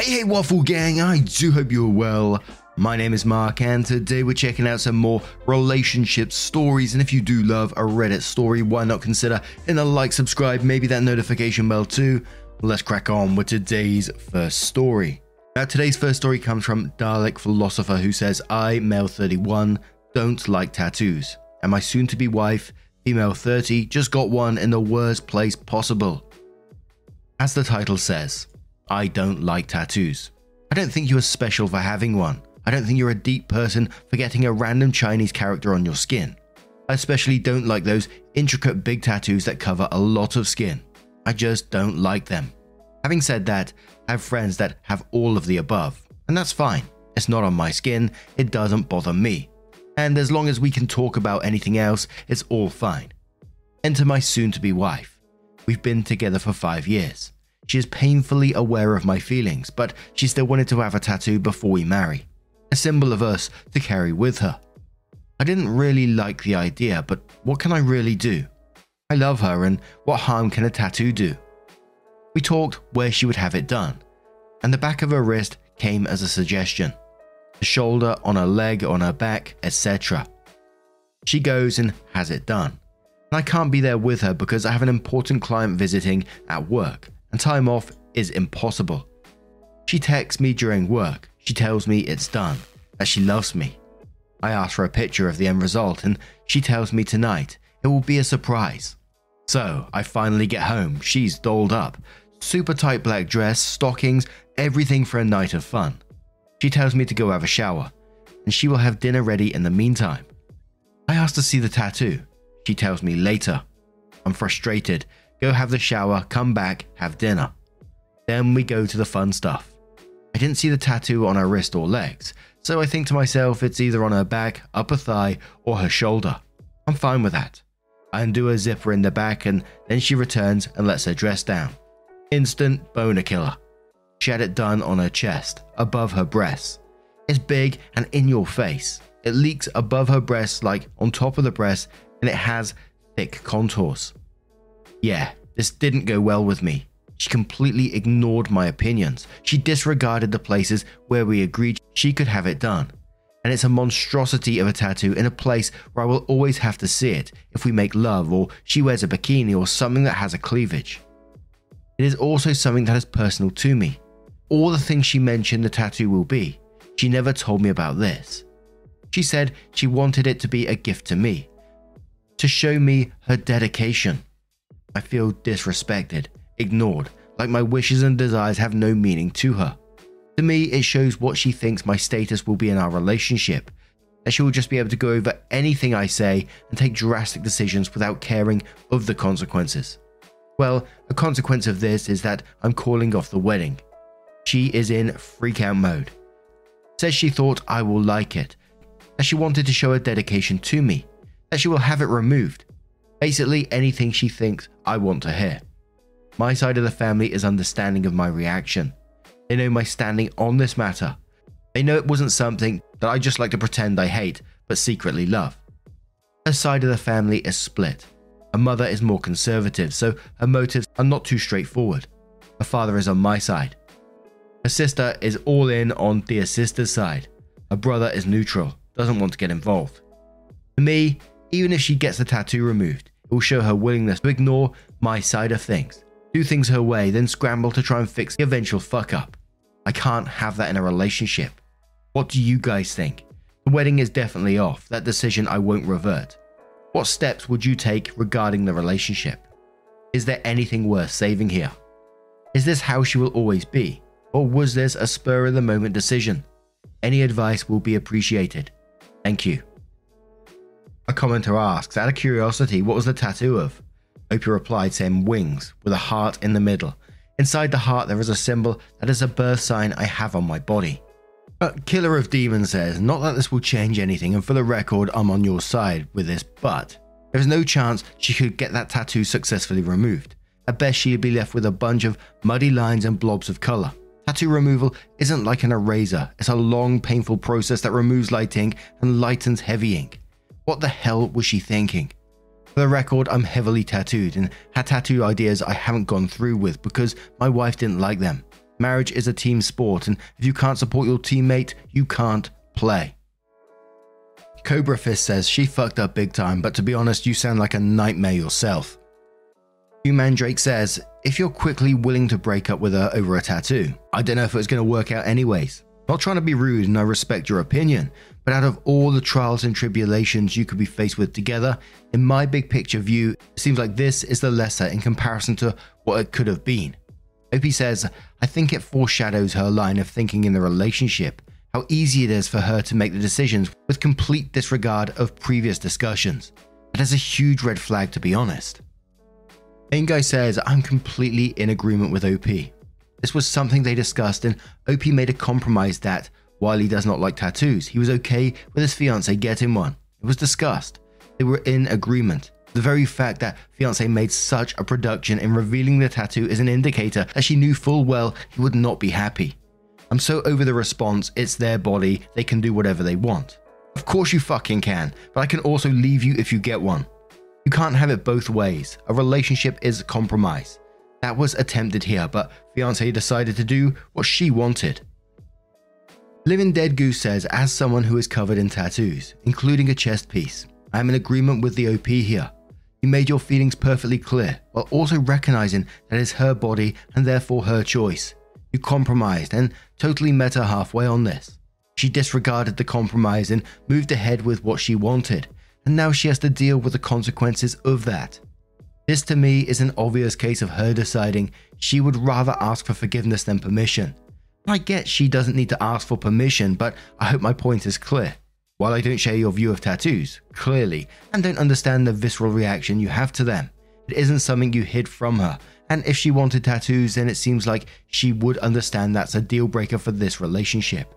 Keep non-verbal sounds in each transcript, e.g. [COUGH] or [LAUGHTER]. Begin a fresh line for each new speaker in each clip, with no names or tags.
Hey, hey, Waffle Gang, I do hope you're well. My name is Mark, and today we're checking out some more relationship stories. And if you do love a Reddit story, why not consider in a like, subscribe, maybe that notification bell too? Let's crack on with today's first story. Now, today's first story comes from Dalek Philosopher, who says, I, male 31, don't like tattoos, and my soon to be wife, female 30, just got one in the worst place possible. As the title says, I don't like tattoos. I don't think you are special for having one. I don't think you're a deep person for getting a random Chinese character on your skin. I especially don't like those intricate big tattoos that cover a lot of skin. I just don't like them. Having said that, I have friends that have all of the above, and that's fine. It's not on my skin, it doesn't bother me. And as long as we can talk about anything else, it's all fine. Enter my soon to be wife. We've been together for five years. She is painfully aware of my feelings, but she still wanted to have a tattoo before we marry. A symbol of us to carry with her. I didn't really like the idea, but what can I really do? I love her, and what harm can a tattoo do? We talked where she would have it done, and the back of her wrist came as a suggestion. The shoulder, on her leg, on her back, etc. She goes and has it done. And I can't be there with her because I have an important client visiting at work and time off is impossible. She texts me during work. She tells me it's done, that she loves me. I ask for a picture of the end result, and she tells me tonight it will be a surprise. So I finally get home. She's dolled up. Super tight black dress, stockings, everything for a night of fun. She tells me to go have a shower, and she will have dinner ready in the meantime. I ask to see the tattoo. She tells me later. I'm frustrated go have the shower, come back, have dinner. Then we go to the fun stuff. I didn't see the tattoo on her wrist or legs, so I think to myself it's either on her back, upper thigh, or her shoulder. I'm fine with that. I undo her zipper in the back and then she returns and lets her dress down. Instant boner killer. She had it done on her chest, above her breasts. It's big and in your face. It leaks above her breasts, like on top of the breast, and it has thick contours. Yeah, this didn't go well with me. She completely ignored my opinions. She disregarded the places where we agreed she could have it done. And it's a monstrosity of a tattoo in a place where I will always have to see it if we make love or she wears a bikini or something that has a cleavage. It is also something that is personal to me. All the things she mentioned the tattoo will be, she never told me about this. She said she wanted it to be a gift to me, to show me her dedication. I feel disrespected, ignored, like my wishes and desires have no meaning to her. To me, it shows what she thinks my status will be in our relationship, that she will just be able to go over anything I say and take drastic decisions without caring of the consequences. Well, a consequence of this is that I'm calling off the wedding. She is in freak out mode. Says she thought I will like it, that she wanted to show her dedication to me, that she will have it removed, Basically, anything she thinks I want to hear. My side of the family is understanding of my reaction. They know my standing on this matter. They know it wasn't something that I just like to pretend I hate, but secretly love. Her side of the family is split. Her mother is more conservative, so her motives are not too straightforward. Her father is on my side. Her sister is all in on their sister's side. Her brother is neutral, doesn't want to get involved. For me, even if she gets the tattoo removed, it will show her willingness to ignore my side of things, do things her way, then scramble to try and fix the eventual fuck up. I can't have that in a relationship. What do you guys think? The wedding is definitely off, that decision I won't revert. What steps would you take regarding the relationship? Is there anything worth saving here? Is this how she will always be? Or was this a spur of the moment decision? Any advice will be appreciated. Thank you. A commenter asks, out of curiosity, what was the tattoo of? Opie replied saying wings with a heart in the middle. Inside the heart, there is a symbol that is a birth sign I have on my body. But Killer of Demons says, not that this will change anything, and for the record, I'm on your side with this, but there is no chance she could get that tattoo successfully removed. At best, she'd be left with a bunch of muddy lines and blobs of colour. Tattoo removal isn't like an eraser, it's a long, painful process that removes light ink and lightens heavy ink. What the hell was she thinking? For the record, I'm heavily tattooed and had tattoo ideas I haven't gone through with because my wife didn't like them. Marriage is a team sport, and if you can't support your teammate, you can't play. Cobra Fist says she fucked up big time, but to be honest, you sound like a nightmare yourself. Hugh Mandrake says, if you're quickly willing to break up with her over a tattoo, I don't know if it's going to work out anyways. Not trying to be rude and I respect your opinion, but out of all the trials and tribulations you could be faced with together, in my big picture view, it seems like this is the lesser in comparison to what it could have been. Opie says, I think it foreshadows her line of thinking in the relationship, how easy it is for her to make the decisions with complete disregard of previous discussions. That is a huge red flag to be honest. Main says, I'm completely in agreement with OP. This was something they discussed, and OP made a compromise that, while he does not like tattoos, he was okay with his fiance getting one. It was discussed. They were in agreement. The very fact that fiance made such a production in revealing the tattoo is an indicator that she knew full well he would not be happy. I'm so over the response, it's their body, they can do whatever they want. Of course you fucking can, but I can also leave you if you get one. You can't have it both ways. A relationship is a compromise. That was attempted here, but fiance decided to do what she wanted. Living Dead Goose says, as someone who is covered in tattoos, including a chest piece, I am in agreement with the OP here. You made your feelings perfectly clear, while also recognizing that it's her body and therefore her choice. You compromised and totally met her halfway on this. She disregarded the compromise and moved ahead with what she wanted, and now she has to deal with the consequences of that. This to me is an obvious case of her deciding she would rather ask for forgiveness than permission. I get she doesn't need to ask for permission, but I hope my point is clear. While I don't share your view of tattoos, clearly, and don't understand the visceral reaction you have to them, it isn't something you hid from her. And if she wanted tattoos, then it seems like she would understand that's a deal breaker for this relationship.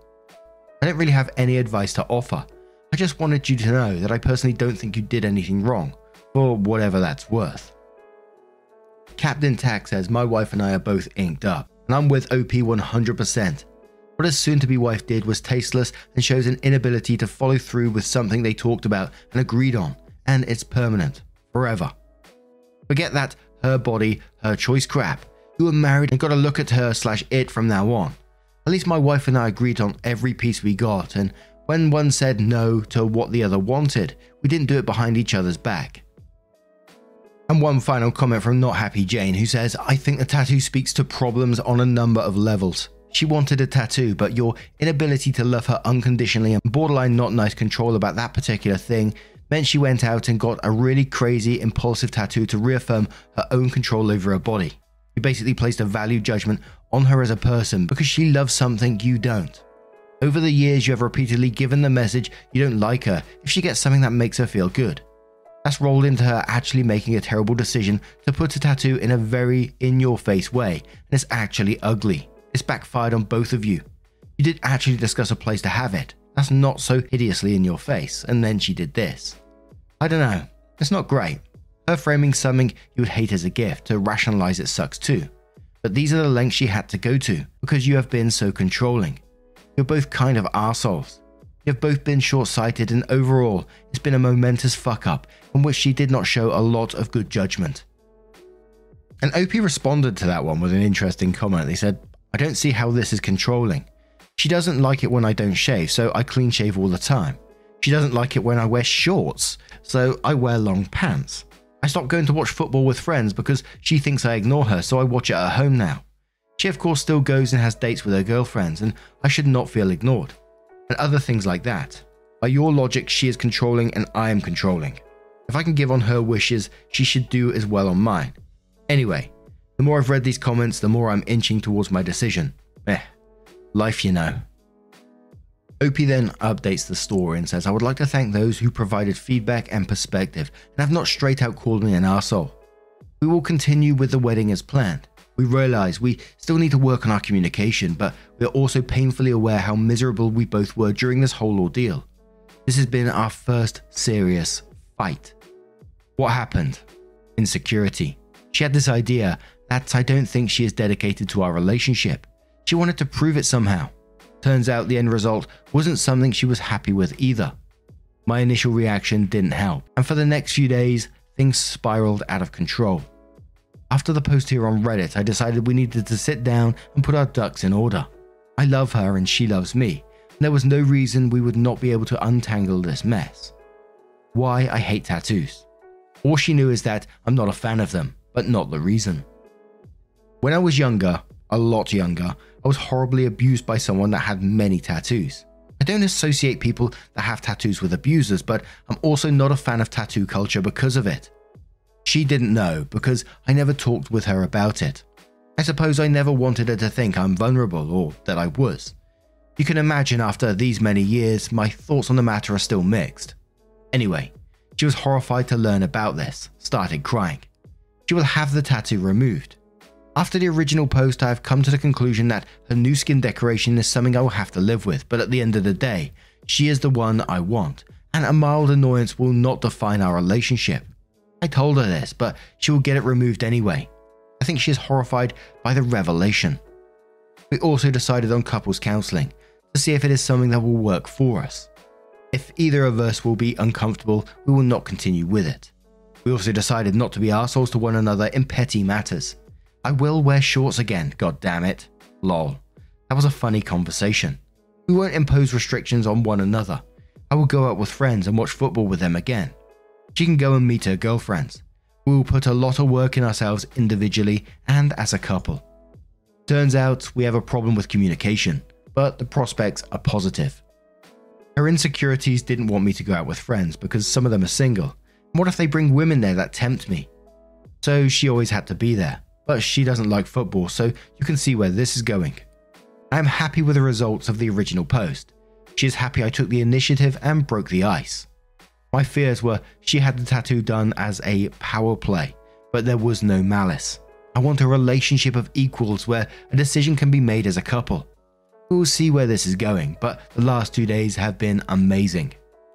I don't really have any advice to offer. I just wanted you to know that I personally don't think you did anything wrong, for whatever that's worth. Captain Tack says, My wife and I are both inked up and I'm with OP 100%. What his soon to be wife did was tasteless and shows an inability to follow through with something they talked about and agreed on, and it's permanent, forever. Forget that her body, her choice crap. You were married and got to look at her slash it from now on. At least my wife and I agreed on every piece we got, and when one said no to what the other wanted, we didn't do it behind each other's back. And one final comment from Not Happy Jane, who says, I think the tattoo speaks to problems on a number of levels. She wanted a tattoo, but your inability to love her unconditionally and borderline not nice control about that particular thing meant she went out and got a really crazy, impulsive tattoo to reaffirm her own control over her body. You basically placed a value judgment on her as a person because she loves something you don't. Over the years, you have repeatedly given the message you don't like her if she gets something that makes her feel good. That's rolled into her actually making a terrible decision to put a tattoo in a very in your face way, and it's actually ugly. It's backfired on both of you. You did actually discuss a place to have it. That's not so hideously in your face, and then she did this. I don't know, it's not great. Her framing something you would hate as a gift to rationalize it sucks too. But these are the lengths she had to go to because you have been so controlling. You're both kind of assholes. You've both been short sighted, and overall, it's been a momentous fuck up in which she did not show a lot of good judgment. And OP responded to that one with an interesting comment. They said, I don't see how this is controlling. She doesn't like it when I don't shave, so I clean shave all the time. She doesn't like it when I wear shorts, so I wear long pants. I stopped going to watch football with friends because she thinks I ignore her, so I watch it at home now. She, of course, still goes and has dates with her girlfriends, and I should not feel ignored. And other things like that. By your logic, she is controlling and I am controlling. If I can give on her wishes, she should do as well on mine. Anyway, the more I've read these comments, the more I'm inching towards my decision. Eh, life, you know. OP then updates the story and says, I would like to thank those who provided feedback and perspective and have not straight out called me an asshole. We will continue with the wedding as planned. We realize we still need to work on our communication, but we are also painfully aware how miserable we both were during this whole ordeal. This has been our first serious fight. What happened? Insecurity. She had this idea that I don't think she is dedicated to our relationship. She wanted to prove it somehow. Turns out the end result wasn't something she was happy with either. My initial reaction didn't help, and for the next few days, things spiraled out of control. After the post here on Reddit, I decided we needed to sit down and put our ducks in order. I love her and she loves me, and there was no reason we would not be able to untangle this mess. Why I hate tattoos. All she knew is that I'm not a fan of them, but not the reason. When I was younger, a lot younger, I was horribly abused by someone that had many tattoos. I don't associate people that have tattoos with abusers, but I'm also not a fan of tattoo culture because of it. She didn't know because I never talked with her about it. I suppose I never wanted her to think I'm vulnerable or that I was. You can imagine after these many years, my thoughts on the matter are still mixed. Anyway, she was horrified to learn about this, started crying. She will have the tattoo removed. After the original post, I have come to the conclusion that her new skin decoration is something I will have to live with, but at the end of the day, she is the one I want, and a mild annoyance will not define our relationship. I told her this, but she will get it removed anyway. I think she is horrified by the revelation. We also decided on couples counseling to see if it is something that will work for us. If either of us will be uncomfortable, we will not continue with it. We also decided not to be assholes to one another in petty matters. I will wear shorts again, god damn it. Lol. That was a funny conversation. We won't impose restrictions on one another. I will go out with friends and watch football with them again. She can go and meet her girlfriends. We will put a lot of work in ourselves individually and as a couple. Turns out we have a problem with communication, but the prospects are positive. Her insecurities didn't want me to go out with friends because some of them are single. what if they bring women there that tempt me? So she always had to be there but she doesn't like football, so you can see where this is going. I am happy with the results of the original post. She is happy I took the initiative and broke the ice. My fears were she had the tattoo done as a power play, but there was no malice. I want a relationship of equals where a decision can be made as a couple. We will see where this is going, but the last two days have been amazing.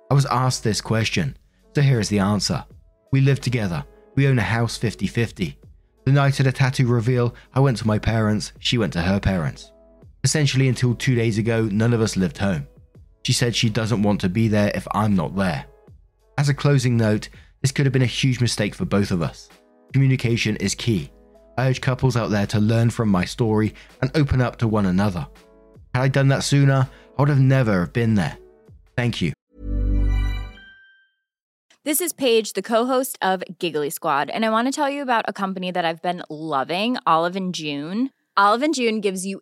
I was asked this question, so here is the answer. We live together, we own a house 50 50. The night of the tattoo reveal, I went to my parents, she went to her parents. Essentially, until two days ago, none of us lived home. She said she doesn't want to be there if I'm not there. As a closing note, this could have been a huge mistake for both of us. Communication is key. I urge couples out there to learn from my story and open up to one another. Had I done that sooner, I would have never been there. Thank you.
This is Paige, the co-host of Giggly Squad, and I want to tell you about a company that I've been loving, Olive and June. Olive and June gives you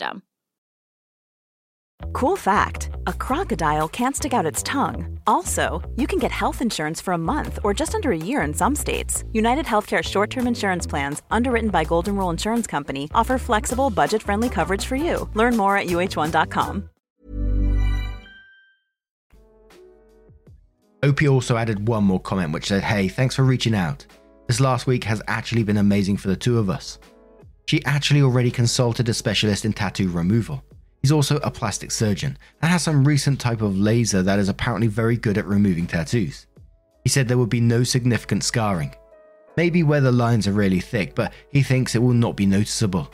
system.
Cool fact a crocodile can't stick out its tongue. Also, you can get health insurance for a month or just under a year in some states. United Healthcare short term insurance plans, underwritten by Golden Rule Insurance Company, offer flexible, budget friendly coverage for you. Learn more at uh1.com.
Opie also added one more comment which said, Hey, thanks for reaching out. This last week has actually been amazing for the two of us. She actually already consulted a specialist in tattoo removal. He's also a plastic surgeon and has some recent type of laser that is apparently very good at removing tattoos. He said there would be no significant scarring. Maybe where the lines are really thick, but he thinks it will not be noticeable.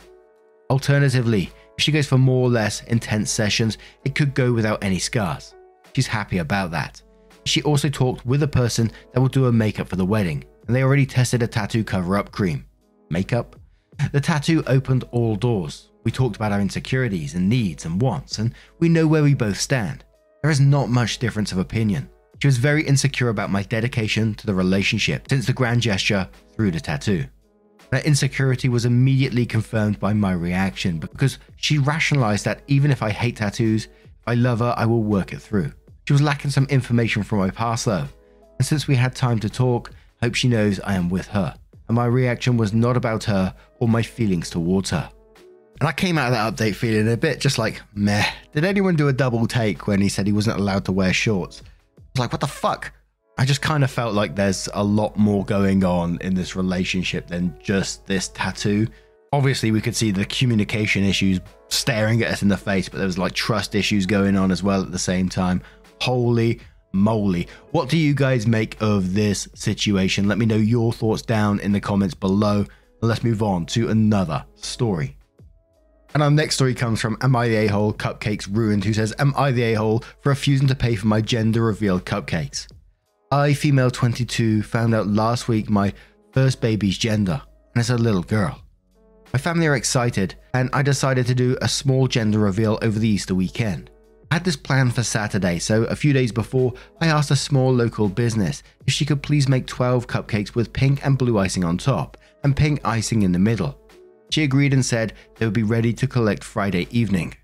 Alternatively, if she goes for more or less intense sessions, it could go without any scars. She's happy about that. She also talked with a person that will do her makeup for the wedding, and they already tested a tattoo cover up cream. Makeup? The tattoo opened all doors. We talked about our insecurities and needs and wants, and we know where we both stand. There is not much difference of opinion. She was very insecure about my dedication to the relationship since the grand gesture through the tattoo. That insecurity was immediately confirmed by my reaction because she rationalized that even if I hate tattoos, if I love her, I will work it through. She was lacking some information from my past love, and since we had time to talk, hope she knows I am with her. And my reaction was not about her or my feelings towards her. And I came out of that update feeling a bit just like, meh. Did anyone do a double take when he said he wasn't allowed to wear shorts? I was like, what the fuck? I just kind of felt like there's a lot more going on in this relationship than just this tattoo. Obviously, we could see the communication issues staring at us in the face, but there was like trust issues going on as well at the same time. Holy moly. What do you guys make of this situation? Let me know your thoughts down in the comments below. Let's move on to another story. And our next story comes from Am I the A-hole Cupcakes Ruined, who says, Am I the a-hole for refusing to pay for my gender reveal cupcakes? I, female 22, found out last week my first baby's gender, and it's a little girl. My family are excited, and I decided to do a small gender reveal over the Easter weekend. I had this plan for Saturday, so a few days before, I asked a small local business if she could please make 12 cupcakes with pink and blue icing on top, and pink icing in the middle. She agreed and said they would be ready to collect Friday evening.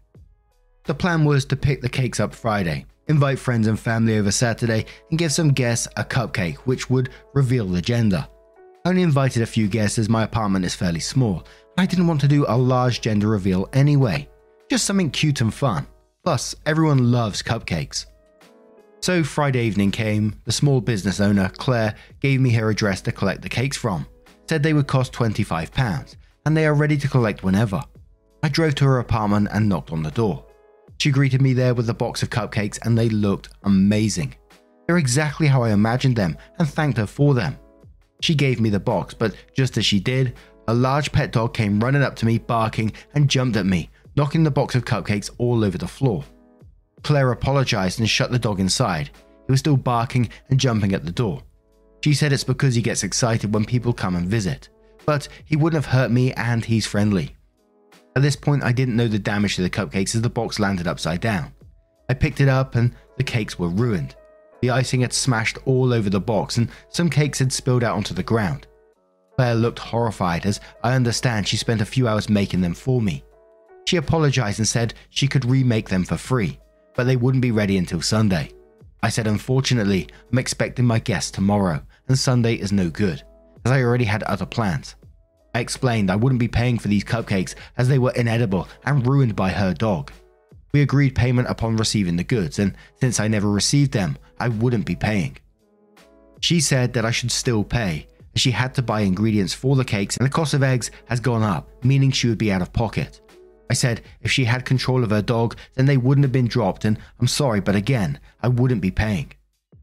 The plan was to pick the cakes up Friday, invite friends and family over Saturday, and give some guests a cupcake which would reveal the gender. I only invited a few guests as my apartment is fairly small, and I didn't want to do a large gender reveal anyway. Just something cute and fun. Plus, everyone loves cupcakes. So Friday evening came, the small business owner, Claire, gave me her address to collect the cakes from. Said they would cost £25, and they are ready to collect whenever. I drove to her apartment and knocked on the door. She greeted me there with a box of cupcakes and they looked amazing. They're exactly how I imagined them and thanked her for them. She gave me the box, but just as she did, a large pet dog came running up to me, barking, and jumped at me, knocking the box of cupcakes all over the floor. Claire apologized and shut the dog inside. He was still barking and jumping at the door. She said it's because he gets excited when people come and visit, but he wouldn't have hurt me and he's friendly. At this point, I didn't know the damage to the cupcakes as the box landed upside down. I picked it up and the cakes were ruined. The icing had smashed all over the box and some cakes had spilled out onto the ground. Claire looked horrified as I understand she spent a few hours making them for me. She apologized and said she could remake them for free, but they wouldn't be ready until Sunday. I said, unfortunately, I'm expecting my guests tomorrow, and Sunday is no good, as I already had other plans. I explained I wouldn't be paying for these cupcakes as they were inedible and ruined by her dog. We agreed payment upon receiving the goods, and since I never received them, I wouldn't be paying. She said that I should still pay, as she had to buy ingredients for the cakes and the cost of eggs has gone up, meaning she would be out of pocket. I said if she had control of her dog, then they wouldn't have been dropped, and I'm sorry, but again, I wouldn't be paying.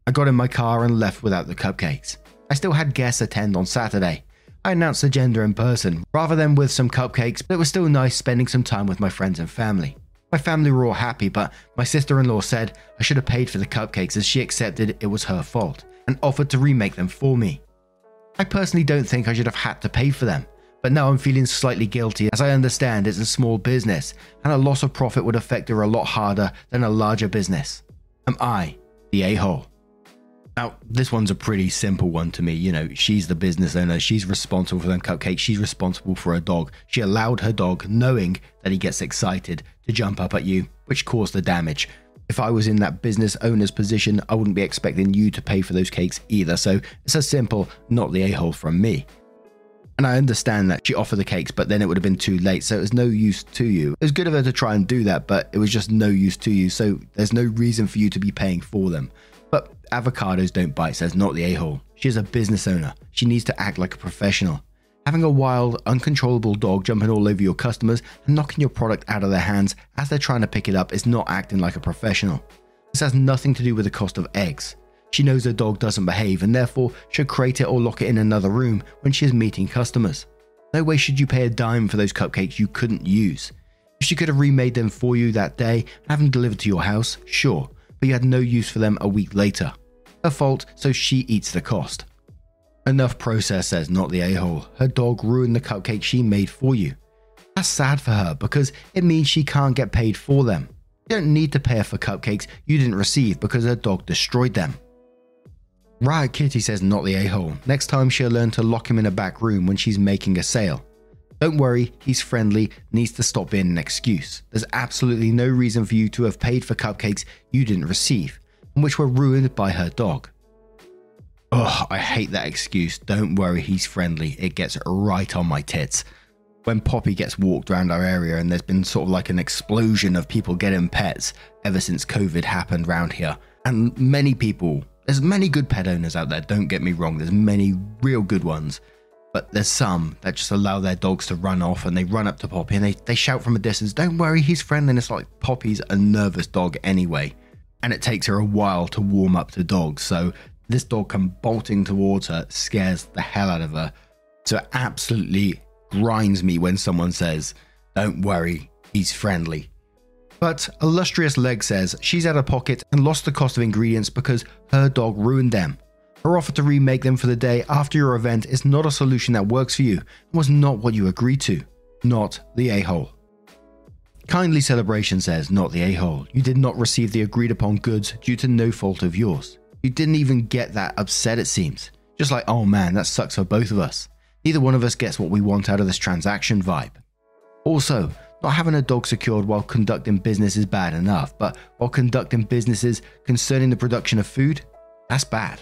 I got in my car and left without the cupcakes. I still had guests attend on Saturday, I announced the gender in person, rather than with some cupcakes, but it was still nice spending some time with my friends and family. My family were all happy, but my sister in law said I should have paid for the cupcakes as she accepted it was her fault and offered to remake them for me. I personally don't think I should have had to pay for them, but now I'm feeling slightly guilty as I understand it's a small business and a loss of profit would affect her a lot harder than a larger business. Am I the a hole? Now, this one's a pretty simple one to me. You know, she's the business owner. She's responsible for them cupcakes. She's responsible for her dog. She allowed her dog, knowing that he gets excited, to jump up at you, which caused the damage. If I was in that business owner's position, I wouldn't be expecting you to pay for those cakes either. So it's a simple, not the a hole from me. And I understand that she offered the cakes, but then it would have been too late. So it was no use to you. It was good of her to try and do that, but it was just no use to you. So there's no reason for you to be paying for them. But avocados don't bite, says not the a hole. She is a business owner. She needs to act like a professional. Having a wild, uncontrollable dog jumping all over your customers and knocking your product out of their hands as they're trying to pick it up is not acting like a professional. This has nothing to do with the cost of eggs. She knows her dog doesn't behave and therefore should crate it or lock it in another room when she is meeting customers. No way should you pay a dime for those cupcakes you couldn't use. If she could have remade them for you that day and have them delivered to your house, sure, but you had no use for them a week later. Her fault, so she eats the cost. Enough process says not the a hole. Her dog ruined the cupcake she made for you. That's sad for her because it means she can't get paid for them. You don't need to pay her for cupcakes you didn't receive because her dog destroyed them. Riot Kitty says not the a-hole. Next time she'll learn to lock him in a back room when she's making a sale. Don't worry, he's friendly, needs to stop being an excuse. There's absolutely no reason for you to have paid for cupcakes you didn't receive, and which were ruined by her dog. Ugh, I hate that excuse. Don't worry, he's friendly. It gets right on my tits. When Poppy gets walked around our area and there's been sort of like an explosion of people getting pets ever since COVID happened around here. And many people there's many good pet owners out there, don't get me wrong, there's many real good ones. But there's some that just allow their dogs to run off and they run up to Poppy and they, they shout from a distance, Don't worry, he's friendly. And it's like Poppy's a nervous dog anyway. And it takes her a while to warm up to dogs. So this dog come bolting towards her, scares the hell out of her. So it absolutely grinds me when someone says, Don't worry, he's friendly. But Illustrious Leg says she's out of pocket and lost the cost of ingredients because her dog ruined them. Her offer to remake them for the day after your event is not a solution that works for you and was not what you agreed to. Not the a hole. Kindly Celebration says, not the a hole. You did not receive the agreed upon goods due to no fault of yours. You didn't even get that upset, it seems. Just like, oh man, that sucks for both of us. Neither one of us gets what we want out of this transaction vibe. Also, not having a dog secured while conducting business is bad enough, but while conducting businesses concerning the production of food, that's bad.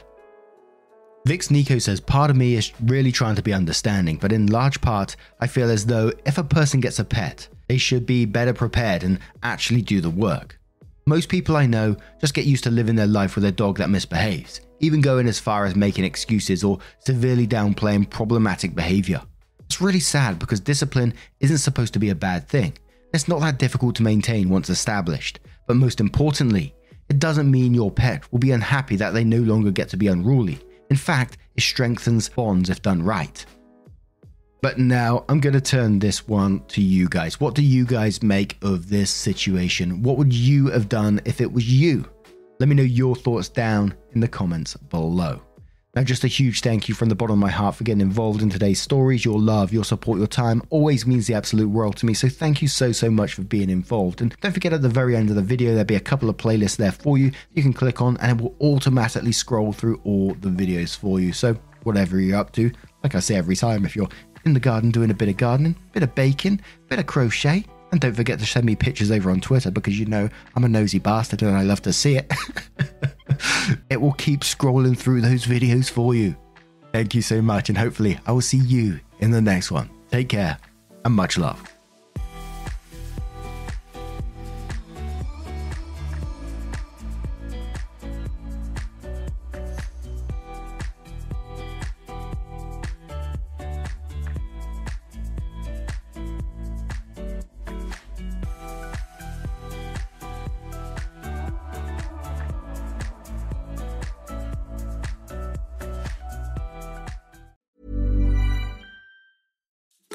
Vix Nico says, Part of me is really trying to be understanding, but in large part, I feel as though if a person gets a pet, they should be better prepared and actually do the work. Most people I know just get used to living their life with a dog that misbehaves, even going as far as making excuses or severely downplaying problematic behavior. It's really sad because discipline isn't supposed to be a bad thing. It's not that difficult to maintain once established, but most importantly, it doesn't mean your pet will be unhappy that they no longer get to be unruly. In fact, it strengthens bonds if done right. But now I'm going to turn this one to you guys. What do you guys make of this situation? What would you have done if it was you? Let me know your thoughts down in the comments below. Now, just a huge thank you from the bottom of my heart for getting involved in today's stories. Your love, your support, your time always means the absolute world to me. So, thank you so, so much for being involved. And don't forget at the very end of the video, there'll be a couple of playlists there for you. You can click on and it will automatically scroll through all the videos for you. So, whatever you're up to, like I say every time, if you're in the garden doing a bit of gardening, bit of baking, bit of crochet, and don't forget to send me pictures over on Twitter because you know I'm a nosy bastard and I love to see it. [LAUGHS] it will keep scrolling through those videos for you. Thank you so much, and hopefully, I will see you in the next one. Take care and much love.